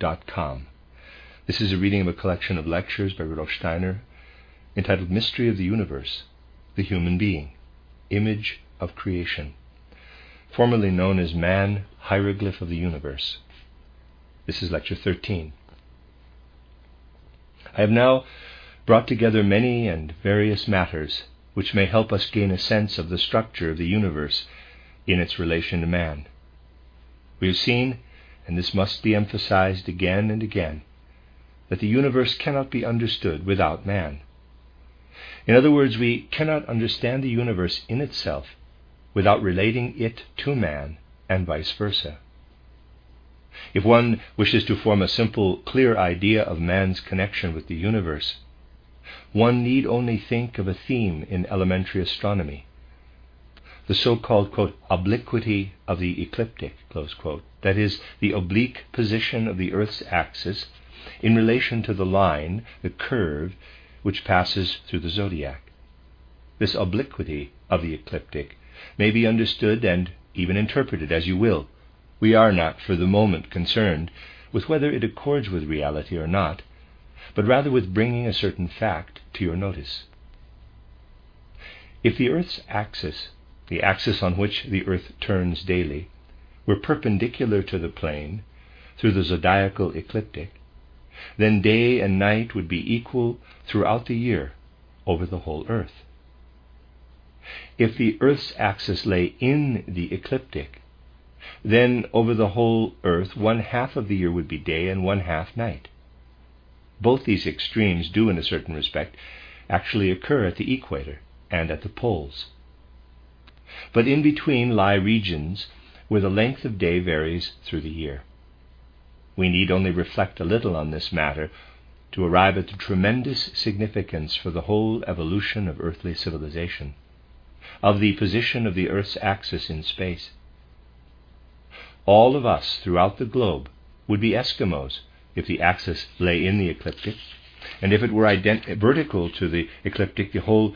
rudolfsteineraudio.com. This is a reading of a collection of lectures by Rudolf Steiner entitled Mystery of the Universe, the Human Being, Image of Creation, formerly known as Man, Hieroglyph of the Universe. This is Lecture 13. I have now brought together many and various matters which may help us gain a sense of the structure of the universe in its relation to man. We have seen, and this must be emphasized again and again, that the universe cannot be understood without man. In other words, we cannot understand the universe in itself without relating it to man and vice versa. If one wishes to form a simple, clear idea of man's connection with the universe, one need only think of a theme in elementary astronomy the so-called, quote, obliquity of the ecliptic, close quote, that is, the oblique position of the Earth's axis in relation to the line, the curve, which passes through the zodiac. This obliquity of the ecliptic may be understood and even interpreted as you will. We are not for the moment concerned with whether it accords with reality or not, but rather with bringing a certain fact to your notice. If the Earth's axis the axis on which the earth turns daily, were perpendicular to the plane through the zodiacal ecliptic, then day and night would be equal throughout the year over the whole earth. If the earth's axis lay in the ecliptic, then over the whole earth one half of the year would be day and one half night. Both these extremes do, in a certain respect, actually occur at the equator and at the poles but in between lie regions where the length of day varies through the year. We need only reflect a little on this matter to arrive at the tremendous significance for the whole evolution of earthly civilization, of the position of the Earth's axis in space. All of us throughout the globe would be Eskimos if the axis lay in the ecliptic, and if it were ident- vertical to the ecliptic, the whole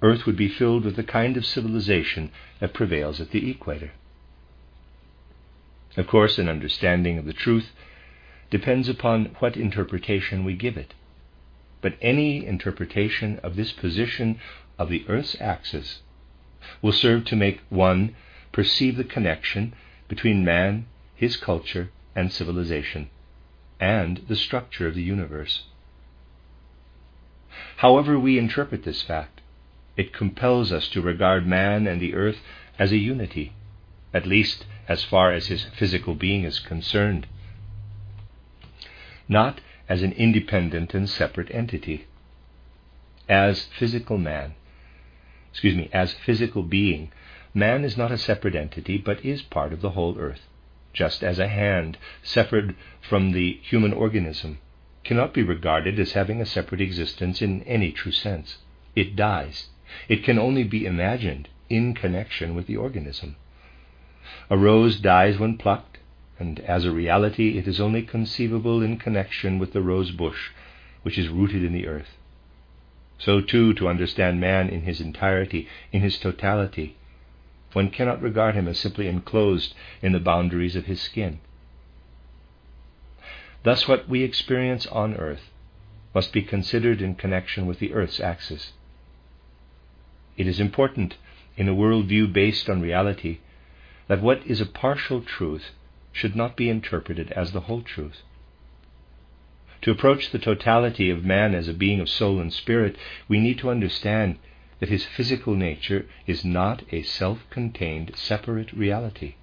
Earth would be filled with the kind of civilization that prevails at the equator. Of course, an understanding of the truth depends upon what interpretation we give it. But any interpretation of this position of the Earth's axis will serve to make one perceive the connection between man, his culture, and civilization, and the structure of the universe. However, we interpret this fact, it compels us to regard man and the earth as a unity, at least as far as his physical being is concerned, not as an independent and separate entity. As physical man, excuse me, as physical being, man is not a separate entity, but is part of the whole earth, just as a hand, separate from the human organism, cannot be regarded as having a separate existence in any true sense. It dies it can only be imagined in connection with the organism. A rose dies when plucked, and as a reality it is only conceivable in connection with the rose bush, which is rooted in the earth. So, too, to understand man in his entirety, in his totality, one cannot regard him as simply enclosed in the boundaries of his skin. Thus, what we experience on earth must be considered in connection with the earth's axis. It is important in a worldview based on reality that what is a partial truth should not be interpreted as the whole truth. To approach the totality of man as a being of soul and spirit, we need to understand that his physical nature is not a self contained, separate reality.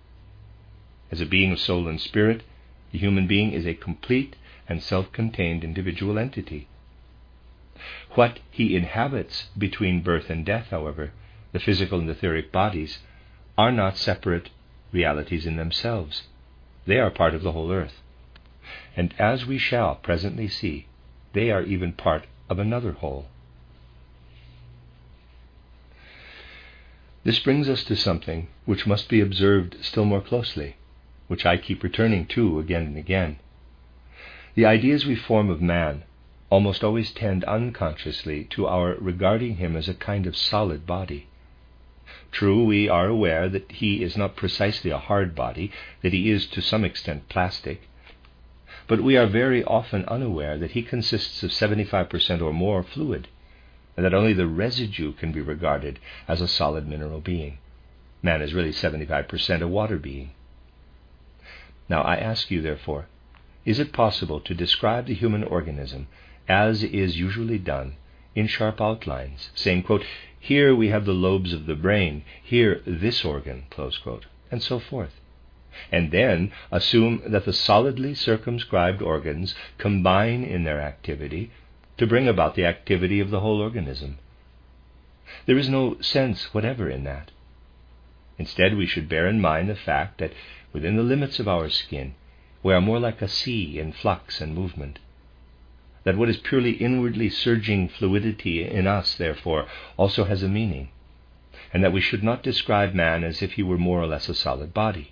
As a being of soul and spirit, the human being is a complete and self contained individual entity. What he inhabits between birth and death, however, the physical and etheric bodies, are not separate realities in themselves. They are part of the whole earth. And as we shall presently see, they are even part of another whole. This brings us to something which must be observed still more closely, which I keep returning to again and again. The ideas we form of man almost always tend unconsciously to our regarding him as a kind of solid body. True, we are aware that he is not precisely a hard body, that he is to some extent plastic, but we are very often unaware that he consists of 75% or more fluid, and that only the residue can be regarded as a solid mineral being. Man is really 75% a water being. Now I ask you, therefore, is it possible to describe the human organism as is usually done in sharp outlines, saying, quote, Here we have the lobes of the brain, here this organ, quote, and so forth? and then assume that the solidly circumscribed organs combine in their activity to bring about the activity of the whole organism. There is no sense whatever in that. Instead, we should bear in mind the fact that within the limits of our skin, we are more like a sea in flux and movement. That what is purely inwardly surging fluidity in us, therefore, also has a meaning, and that we should not describe man as if he were more or less a solid body.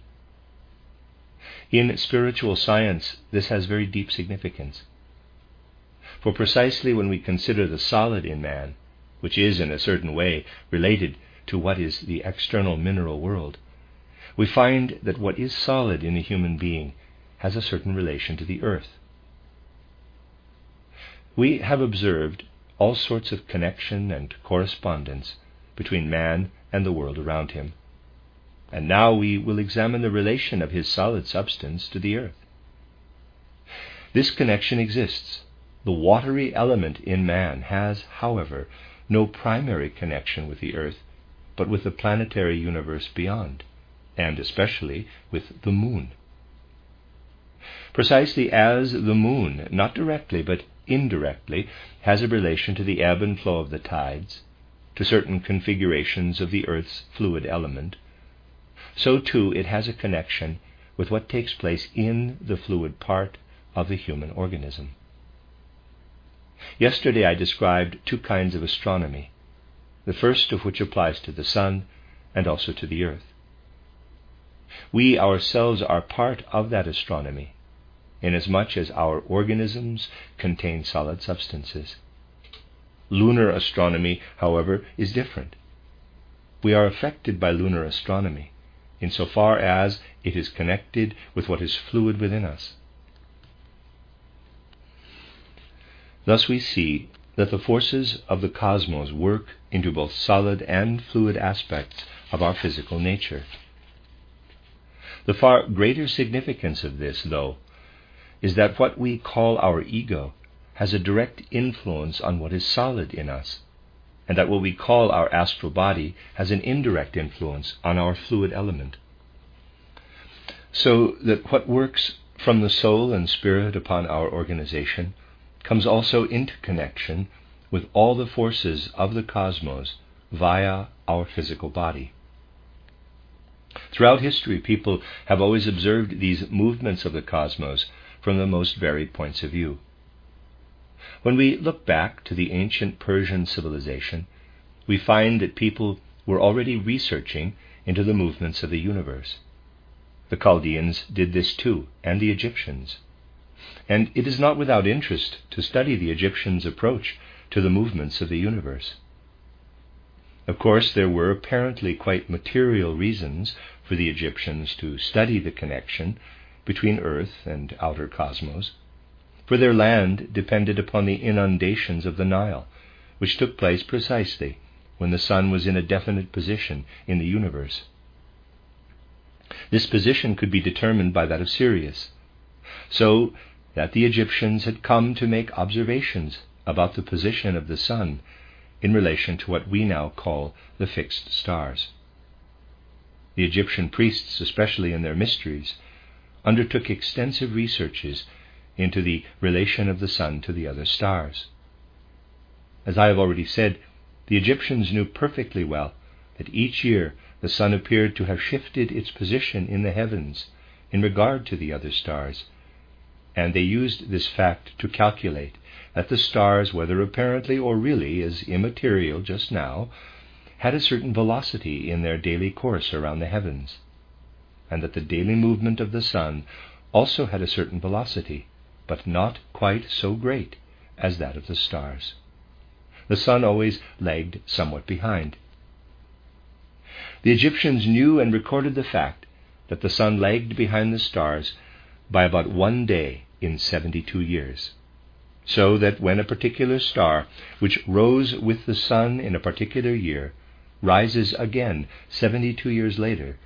In spiritual science, this has very deep significance. For precisely when we consider the solid in man, which is in a certain way related to what is the external mineral world, we find that what is solid in a human being has a certain relation to the earth. We have observed all sorts of connection and correspondence between man and the world around him. And now we will examine the relation of his solid substance to the earth. This connection exists. The watery element in man has, however, no primary connection with the earth, but with the planetary universe beyond, and especially with the moon. Precisely as the moon, not directly but indirectly, has a relation to the ebb and flow of the tides, to certain configurations of the earth's fluid element, so too it has a connection with what takes place in the fluid part of the human organism. Yesterday I described two kinds of astronomy, the first of which applies to the sun and also to the earth. We ourselves are part of that astronomy, inasmuch as our organisms contain solid substances. Lunar astronomy, however, is different. We are affected by lunar astronomy insofar as it is connected with what is fluid within us. Thus we see that the forces of the cosmos work into both solid and fluid aspects of our physical nature. The far greater significance of this, though, is that what we call our ego has a direct influence on what is solid in us and that what we call our astral body has an indirect influence on our fluid element. So that what works from the soul and spirit upon our organization comes also into connection with all the forces of the cosmos via our physical body. Throughout history, people have always observed these movements of the cosmos from the most varied points of view. When we look back to the ancient Persian civilization, we find that people were already researching into the movements of the universe. The Chaldeans did this too, and the Egyptians. And it is not without interest to study the Egyptians' approach to the movements of the universe. Of course, there were apparently quite material reasons for the Egyptians to study the connection between earth and outer cosmos for their land depended upon the inundations of the Nile, which took place precisely when the sun was in a definite position in the universe. This position could be determined by that of Sirius, so that the Egyptians had come to make observations about the position of the sun in relation to what we now call the fixed stars. The Egyptian priests, especially in their mysteries, undertook extensive researches into the relation of the sun to the other stars. As I have already said, the Egyptians knew perfectly well that each year the sun appeared to have shifted its position in the heavens in regard to the other stars, and they used this fact to calculate that the stars, whether apparently or really as immaterial just now, had a certain velocity in their daily course around the heavens, and that the daily movement of the sun also had a certain velocity, but not quite so great as that of the stars. The sun always lagged somewhat behind. The Egyptians knew and recorded the fact that the sun lagged behind the stars by about one day in 72 years. So that when a particular star, which rose with the sun in a particular year, rises again 72 years later,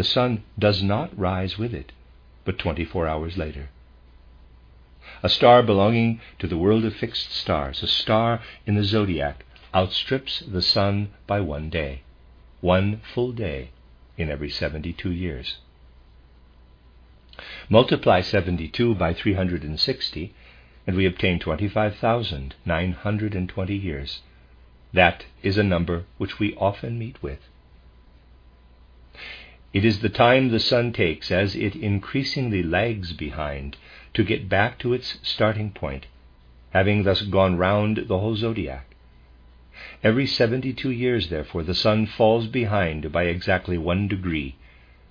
the sun does not rise with it, but 24 hours later. A star belonging to the world of fixed stars, a star in the zodiac, outstrips the sun by one day, one full day in every 72 years. Multiply 72 by 360, and we obtain 25,920 years. That is a number which we often meet with. It is the time the sun takes as it increasingly lags behind to get back to its starting point, having thus gone round the whole zodiac. Every seventy two years, therefore, the sun falls behind by exactly one degree,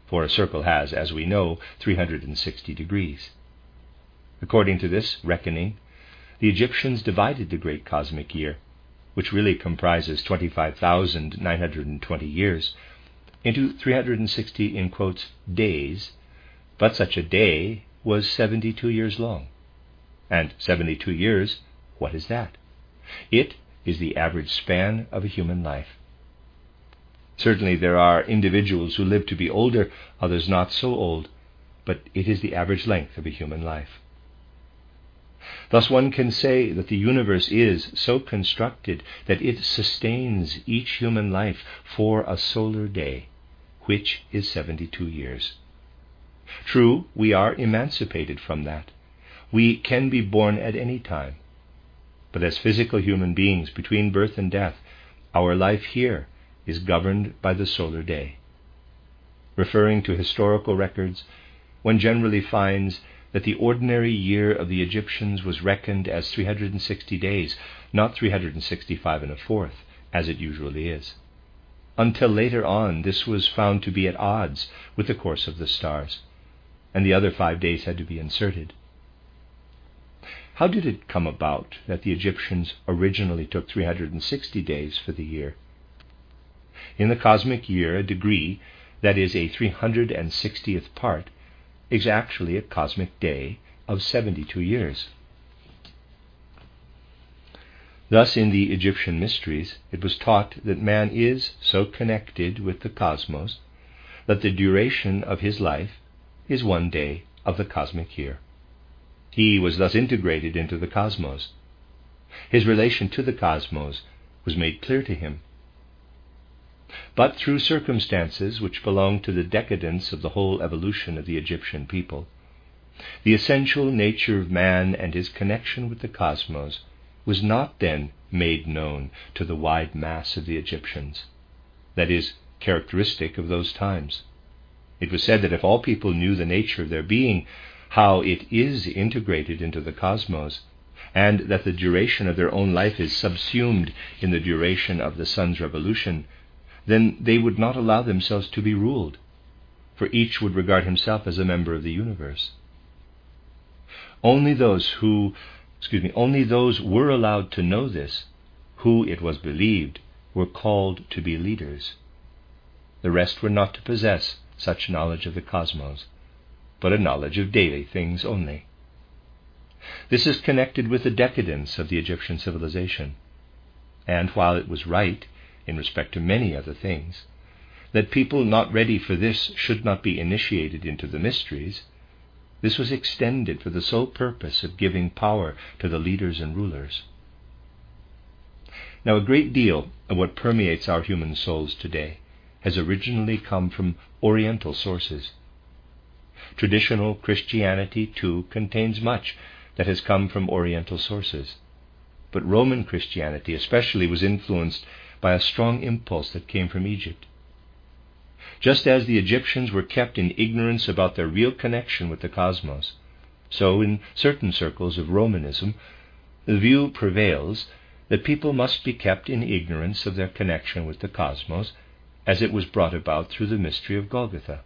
for a circle has, as we know, 360 degrees. According to this reckoning, the Egyptians divided the great cosmic year, which really comprises 25,920 years, into 360 in quotes days, but such a day was 72 years long. And 72 years, what is that? It is the average span of a human life. Certainly there are individuals who live to be older, others not so old, but it is the average length of a human life. Thus one can say that the universe is so constructed that it sustains each human life for a solar day, which is 72 years. True, we are emancipated from that. We can be born at any time. But as physical human beings, between birth and death, our life here is governed by the solar day. Referring to historical records, one generally finds that the ordinary year of the Egyptians was reckoned as 360 days, not 365 and a fourth, as it usually is. Until later on, this was found to be at odds with the course of the stars and the other five days had to be inserted. How did it come about that the Egyptians originally took 360 days for the year? In the cosmic year, a degree, that is, a 360th part, is actually a cosmic day of 72 years. Thus, in the Egyptian mysteries, it was taught that man is so connected with the cosmos that the duration of his life is one day of the cosmic year. He was thus integrated into the cosmos. His relation to the cosmos was made clear to him. But through circumstances which belong to the decadence of the whole evolution of the Egyptian people, the essential nature of man and his connection with the cosmos was not then made known to the wide mass of the Egyptians. That is characteristic of those times. It was said that if all people knew the nature of their being, how it is integrated into the cosmos, and that the duration of their own life is subsumed in the duration of the sun's revolution, then they would not allow themselves to be ruled, for each would regard himself as a member of the universe. Only those who, excuse me, only those were allowed to know this, who, it was believed, were called to be leaders. The rest were not to possess such knowledge of the cosmos, but a knowledge of daily things only. This is connected with the decadence of the Egyptian civilization, and while it was right, in respect to many other things, that people not ready for this should not be initiated into the mysteries, this was extended for the sole purpose of giving power to the leaders and rulers. Now, a great deal of what permeates our human souls today has originally come from Oriental sources. Traditional Christianity, too, contains much that has come from Oriental sources. But Roman Christianity especially was influenced by a strong impulse that came from Egypt. Just as the Egyptians were kept in ignorance about their real connection with the cosmos, So, in certain circles of Romanism, the view prevails that people must be kept in ignorance of their connection with the cosmos as it was brought about through the mystery of Golgotha.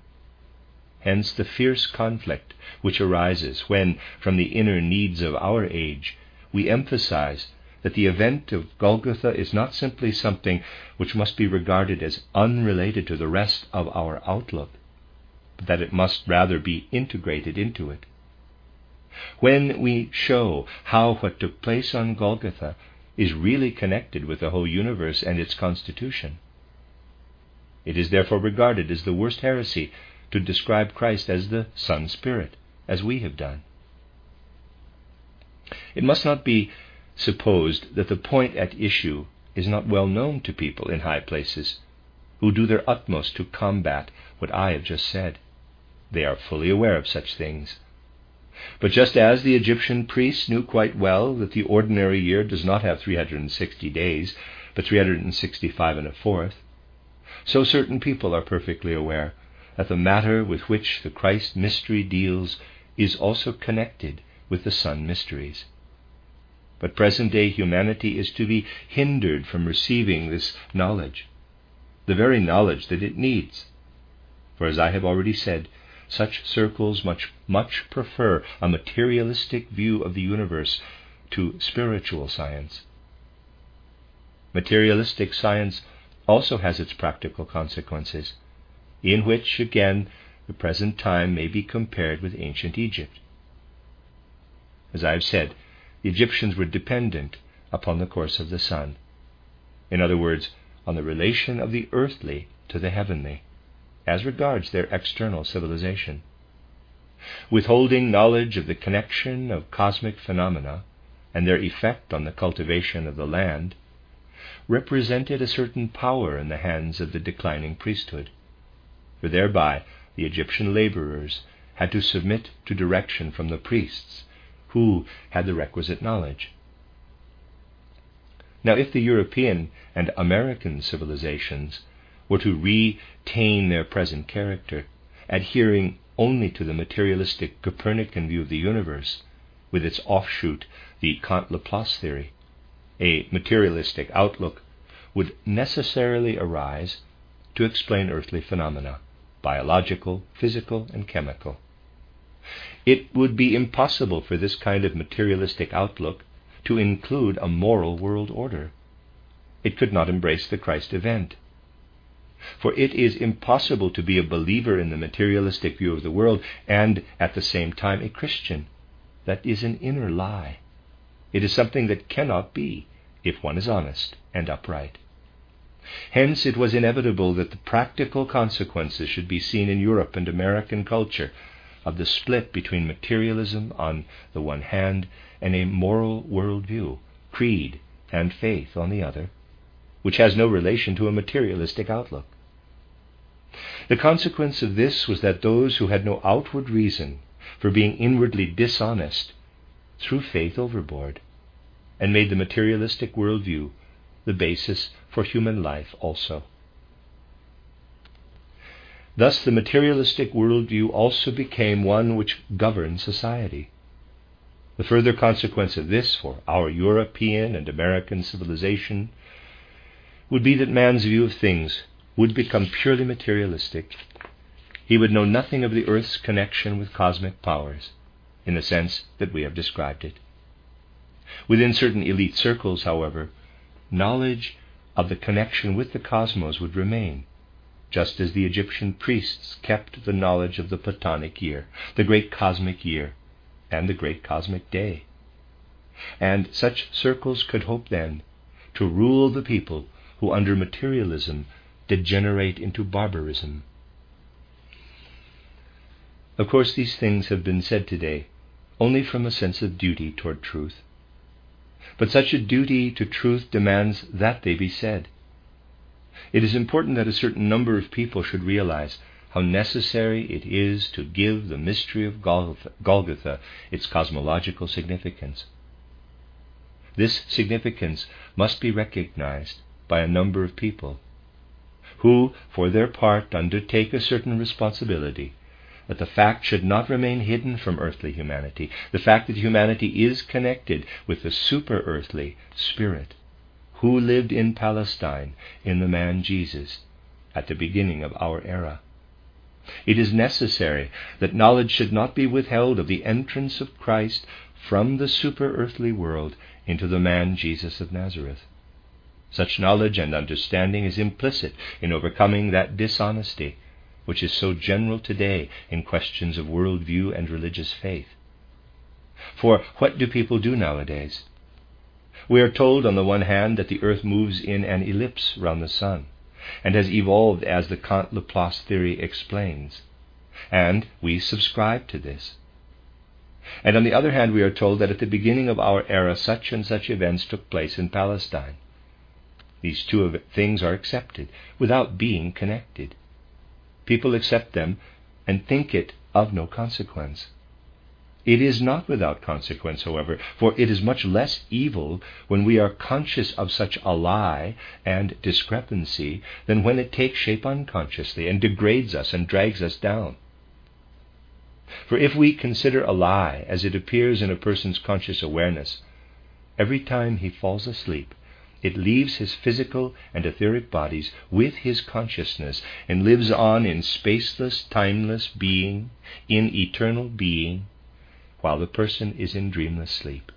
Hence the fierce conflict which arises when, from the inner needs of our age, we emphasize that the event of Golgotha is not simply something which must be regarded as unrelated to the rest of our outlook, but that it must rather be integrated into it. When we show how what took place on Golgotha is really connected with the whole universe and its constitution, it is therefore regarded as the worst heresy to describe Christ as the Sun Spirit, as we have done. It must not be supposed that the point at issue is not well known to people in high places who do their utmost to combat what I have just said. They are fully aware of such things. But just as the Egyptian priests knew quite well that the ordinary year does not have 360 days, but 365 and a fourth, so certain people are perfectly aware that the matter with which the Christ mystery deals is also connected with the sun mysteries. But present day humanity is to be hindered from receiving this knowledge, the very knowledge that it needs. For as I have already said, such circles much, much prefer a materialistic view of the universe to spiritual science. Materialistic science also has its practical consequences, in which, again, the present time may be compared with ancient Egypt. As I have said, the Egyptians were dependent upon the course of the sun. In other words, on the relation of the earthly to the heavenly, as regards their external civilization. Withholding knowledge of the connection of cosmic phenomena and their effect on the cultivation of the land represented a certain power in the hands of the declining priesthood, for thereby the Egyptian laborers had to submit to direction from the priests who had the requisite knowledge. Now, if the European and American civilizations were to retain their present character, adhering only to the materialistic Copernican view of the universe, with its offshoot, the Kant Laplace theory, a materialistic outlook would necessarily arise to explain earthly phenomena, biological, physical, and chemical. It would be impossible for this kind of materialistic outlook to include a moral world order. It could not embrace the Christ event. For it is impossible to be a believer in the materialistic view of the world and at the same time a Christian. That is an inner lie. It is something that cannot be if one is honest and upright. Hence, it was inevitable that the practical consequences should be seen in Europe and American culture of the split between materialism on the one hand and a moral worldview, creed, and faith on the other, which has no relation to a materialistic outlook. The consequence of this was that those who had no outward reason for being inwardly dishonest threw faith overboard and made the materialistic worldview the basis for human life also. Thus, the materialistic worldview also became one which governed society. The further consequence of this for our European and American civilization would be that man's view of things would become purely materialistic. He would know nothing of the earth's connection with cosmic powers, in the sense that we have described it. Within certain elite circles, however, knowledge of the connection with the cosmos would remain, just as the Egyptian priests kept the knowledge of the Platonic year, the great cosmic year, and the great cosmic day. And such circles could hope then to rule the people who under materialism degenerate into barbarism. Of course, these things have been said today only from a sense of duty toward truth. But such a duty to truth demands that they be said. It is important that a certain number of people should realize how necessary it is to give the mystery of Golgotha its cosmological significance. This significance must be recognized by a number of people who, for their part, undertake a certain responsibility that the fact should not remain hidden from earthly humanity, the fact that humanity is connected with the super earthly Spirit, who lived in Palestine in the man Jesus at the beginning of our era. It is necessary that knowledge should not be withheld of the entrance of Christ from the super earthly world into the man Jesus of Nazareth. Such knowledge and understanding is implicit in overcoming that dishonesty which is so general today in questions of world view and religious faith. For what do people do nowadays? We are told, on the one hand, that the earth moves in an ellipse round the sun, and has evolved as the Kant Laplace theory explains, and we subscribe to this. And on the other hand, we are told that at the beginning of our era such and such events took place in Palestine. These two things are accepted without being connected. People accept them and think it of no consequence. It is not without consequence, however, for it is much less evil when we are conscious of such a lie and discrepancy than when it takes shape unconsciously and degrades us and drags us down. For if we consider a lie as it appears in a person's conscious awareness, every time he falls asleep, it leaves his physical and etheric bodies with his consciousness and lives on in spaceless, timeless being, in eternal being, while the person is in dreamless sleep.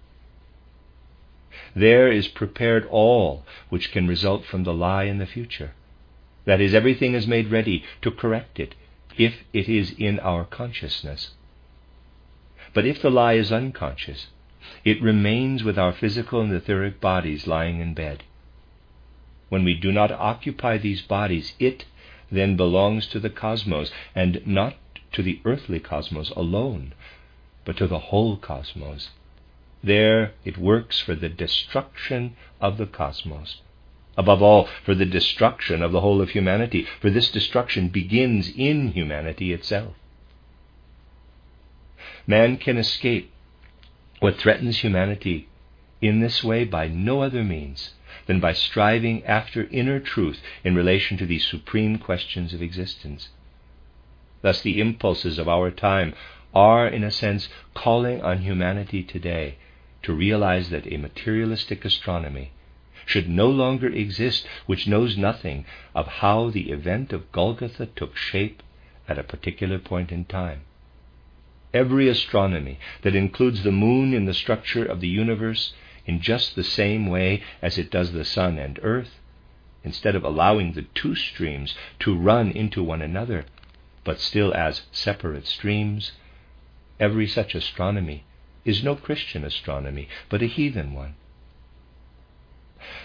There is prepared all which can result from the lie in the future. That is, everything is made ready to correct it if it is in our consciousness. But if the lie is unconscious, it remains with our physical and etheric bodies lying in bed. When we do not occupy these bodies, it then belongs to the cosmos, and not to the earthly cosmos alone, but to the whole cosmos. There it works for the destruction of the cosmos. Above all, for the destruction of the whole of humanity, for this destruction begins in humanity itself. Man can escape what threatens humanity in this way by no other means than by striving after inner truth in relation to these supreme questions of existence. Thus, the impulses of our time are, in a sense, calling on humanity today to realize that a materialistic astronomy should no longer exist which knows nothing of how the event of Golgotha took shape at a particular point in time. Every astronomy that includes the moon in the structure of the universe in just the same way as it does the sun and earth, instead of allowing the two streams to run into one another, but still as separate streams, every such astronomy is no Christian astronomy, but a heathen one.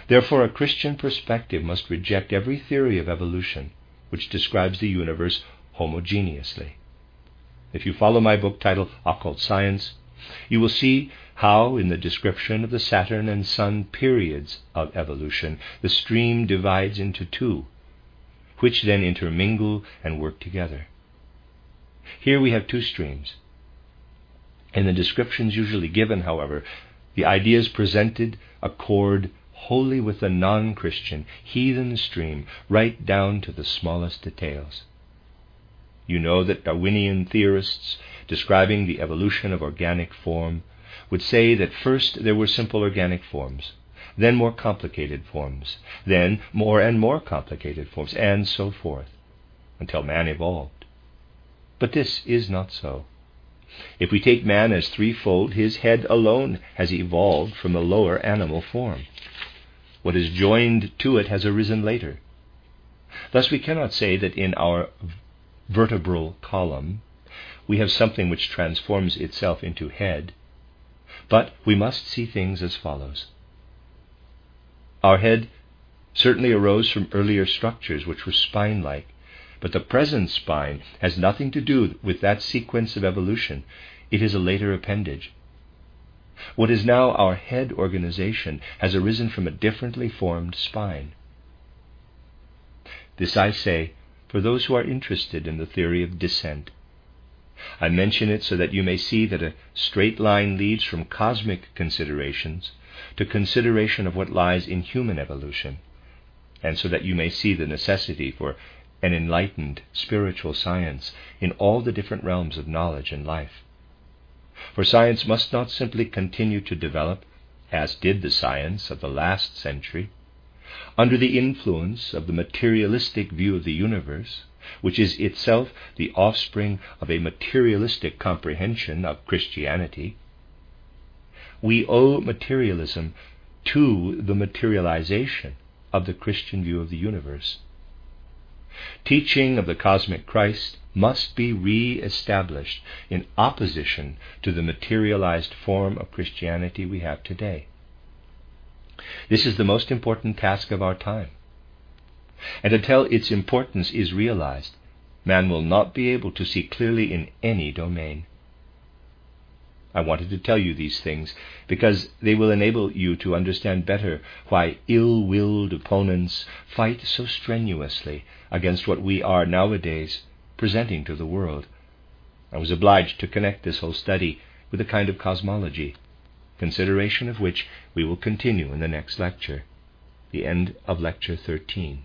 Therefore, a Christian perspective must reject every theory of evolution which describes the universe homogeneously. If you follow my book titled Occult Science, you will see how, in the description of the Saturn and Sun periods of evolution, the stream divides into two, which then intermingle and work together. Here we have two streams. In the descriptions usually given, however, the ideas presented accord wholly with the non Christian, heathen stream, right down to the smallest details. You know that Darwinian theorists, describing the evolution of organic form, would say that first there were simple organic forms, then more complicated forms, then more and more complicated forms, and so forth, until man evolved. But this is not so. If we take man as threefold, his head alone has evolved from a lower animal form. What is joined to it has arisen later. Thus, we cannot say that in our vertebral column, we have something which transforms itself into head, but we must see things as follows. Our head certainly arose from earlier structures which were spine like, but the present spine has nothing to do with that sequence of evolution. It is a later appendage. What is now our head organization has arisen from a differently formed spine. This I say for those who are interested in the theory of descent. I mention it so that you may see that a straight line leads from cosmic considerations to consideration of what lies in human evolution, and so that you may see the necessity for and enlightened spiritual science in all the different realms of knowledge and life. For science must not simply continue to develop, as did the science of the last century, under the influence of the materialistic view of the universe, which is itself the offspring of a materialistic comprehension of Christianity. We owe materialism to the materialization of the Christian view of the universe. Teaching of the cosmic Christ must be re established in opposition to the materialized form of Christianity we have today. This is the most important task of our time. And until its importance is realized, man will not be able to see clearly in any domain. I wanted to tell you these things because they will enable you to understand better why ill willed opponents fight so strenuously against what we are nowadays presenting to the world. I was obliged to connect this whole study with a kind of cosmology, consideration of which we will continue in the next lecture, the end of Lecture 13.